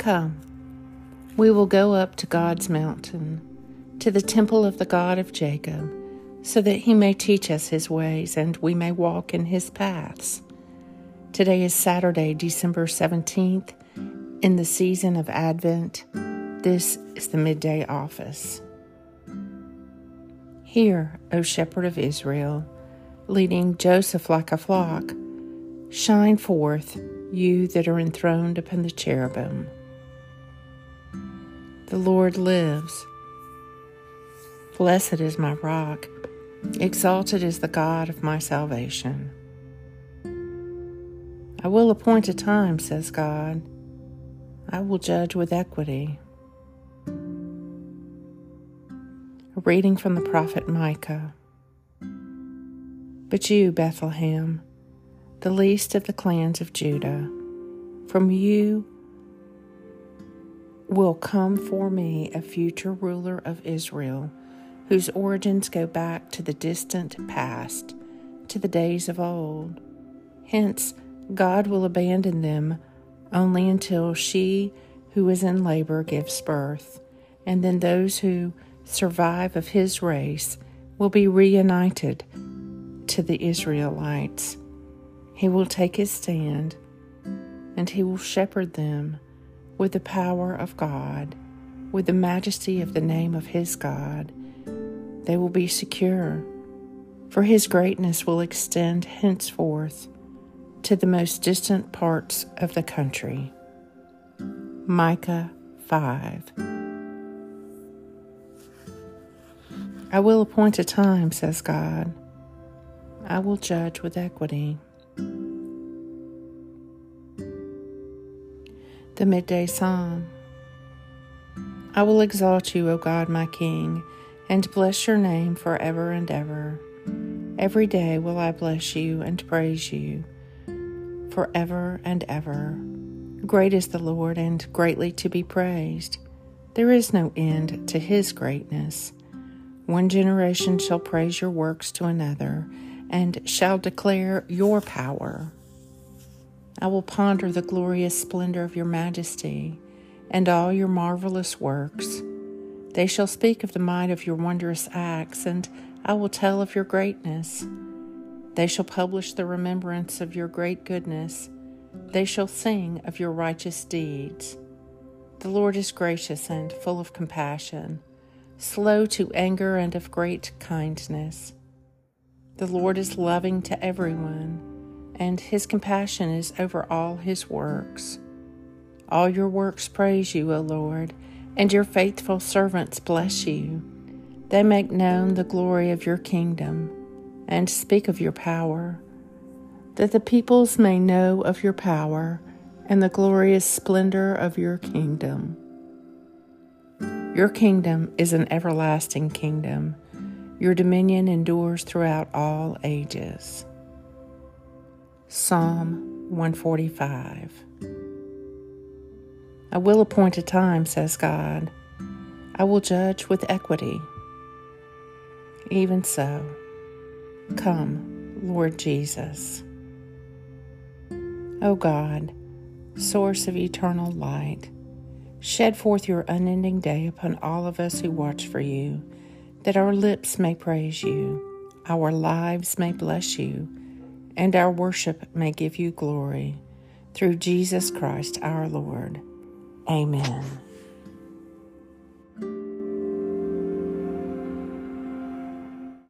Come, we will go up to God's mountain, to the temple of the God of Jacob, so that he may teach us his ways and we may walk in his paths. Today is Saturday, December 17th, in the season of Advent. This is the midday office. Hear, O shepherd of Israel, leading Joseph like a flock, shine forth, you that are enthroned upon the cherubim. The Lord lives. Blessed is my rock, exalted is the God of my salvation. I will appoint a time, says God. I will judge with equity. A reading from the prophet Micah. But you, Bethlehem, the least of the clans of Judah, from you will come for me a future ruler of Israel, whose origins go back to the distant past, to the days of old. Hence, God will abandon them only until she who is in labor gives birth, and then those who survive of his race will be reunited to the Israelites. He will take his stand and he will shepherd them with the power of God, with the majesty of the name of his God. They will be secure, for his greatness will extend henceforth to the most distant parts of the country. Micah 5. I will appoint a time, says God. I will judge with equity. The Midday Psalm. I will exalt you, O God, my King, and bless your name forever and ever. Every day will I bless you and praise you forever and ever. Great is the Lord and greatly to be praised. There is no end to his greatness. One generation shall praise your works to another and shall declare your power. I will ponder the glorious splendor of your majesty and all your marvelous works. They shall speak of the might of your wondrous acts, and I will tell of your greatness. They shall publish the remembrance of your great goodness. They shall sing of your righteous deeds. The Lord is gracious and full of compassion, slow to anger and of great kindness. The Lord is loving to everyone, and his compassion is over all his works. All your works praise you, O Lord, and your faithful servants bless you. They make known the glory of your kingdom and speak of your power, that the peoples may know of your power and the glorious splendor of your kingdom. Your kingdom is an everlasting kingdom. Your dominion endures throughout all ages. Psalm 145 I will appoint a time, says God. I will judge with equity. Even so, Come, Lord Jesus. O God, source of eternal light, shed forth your unending day upon all of us who watch for you, that our lips may praise you, our lives may bless you, and our worship may give you glory. Through Jesus Christ our Lord. Amen.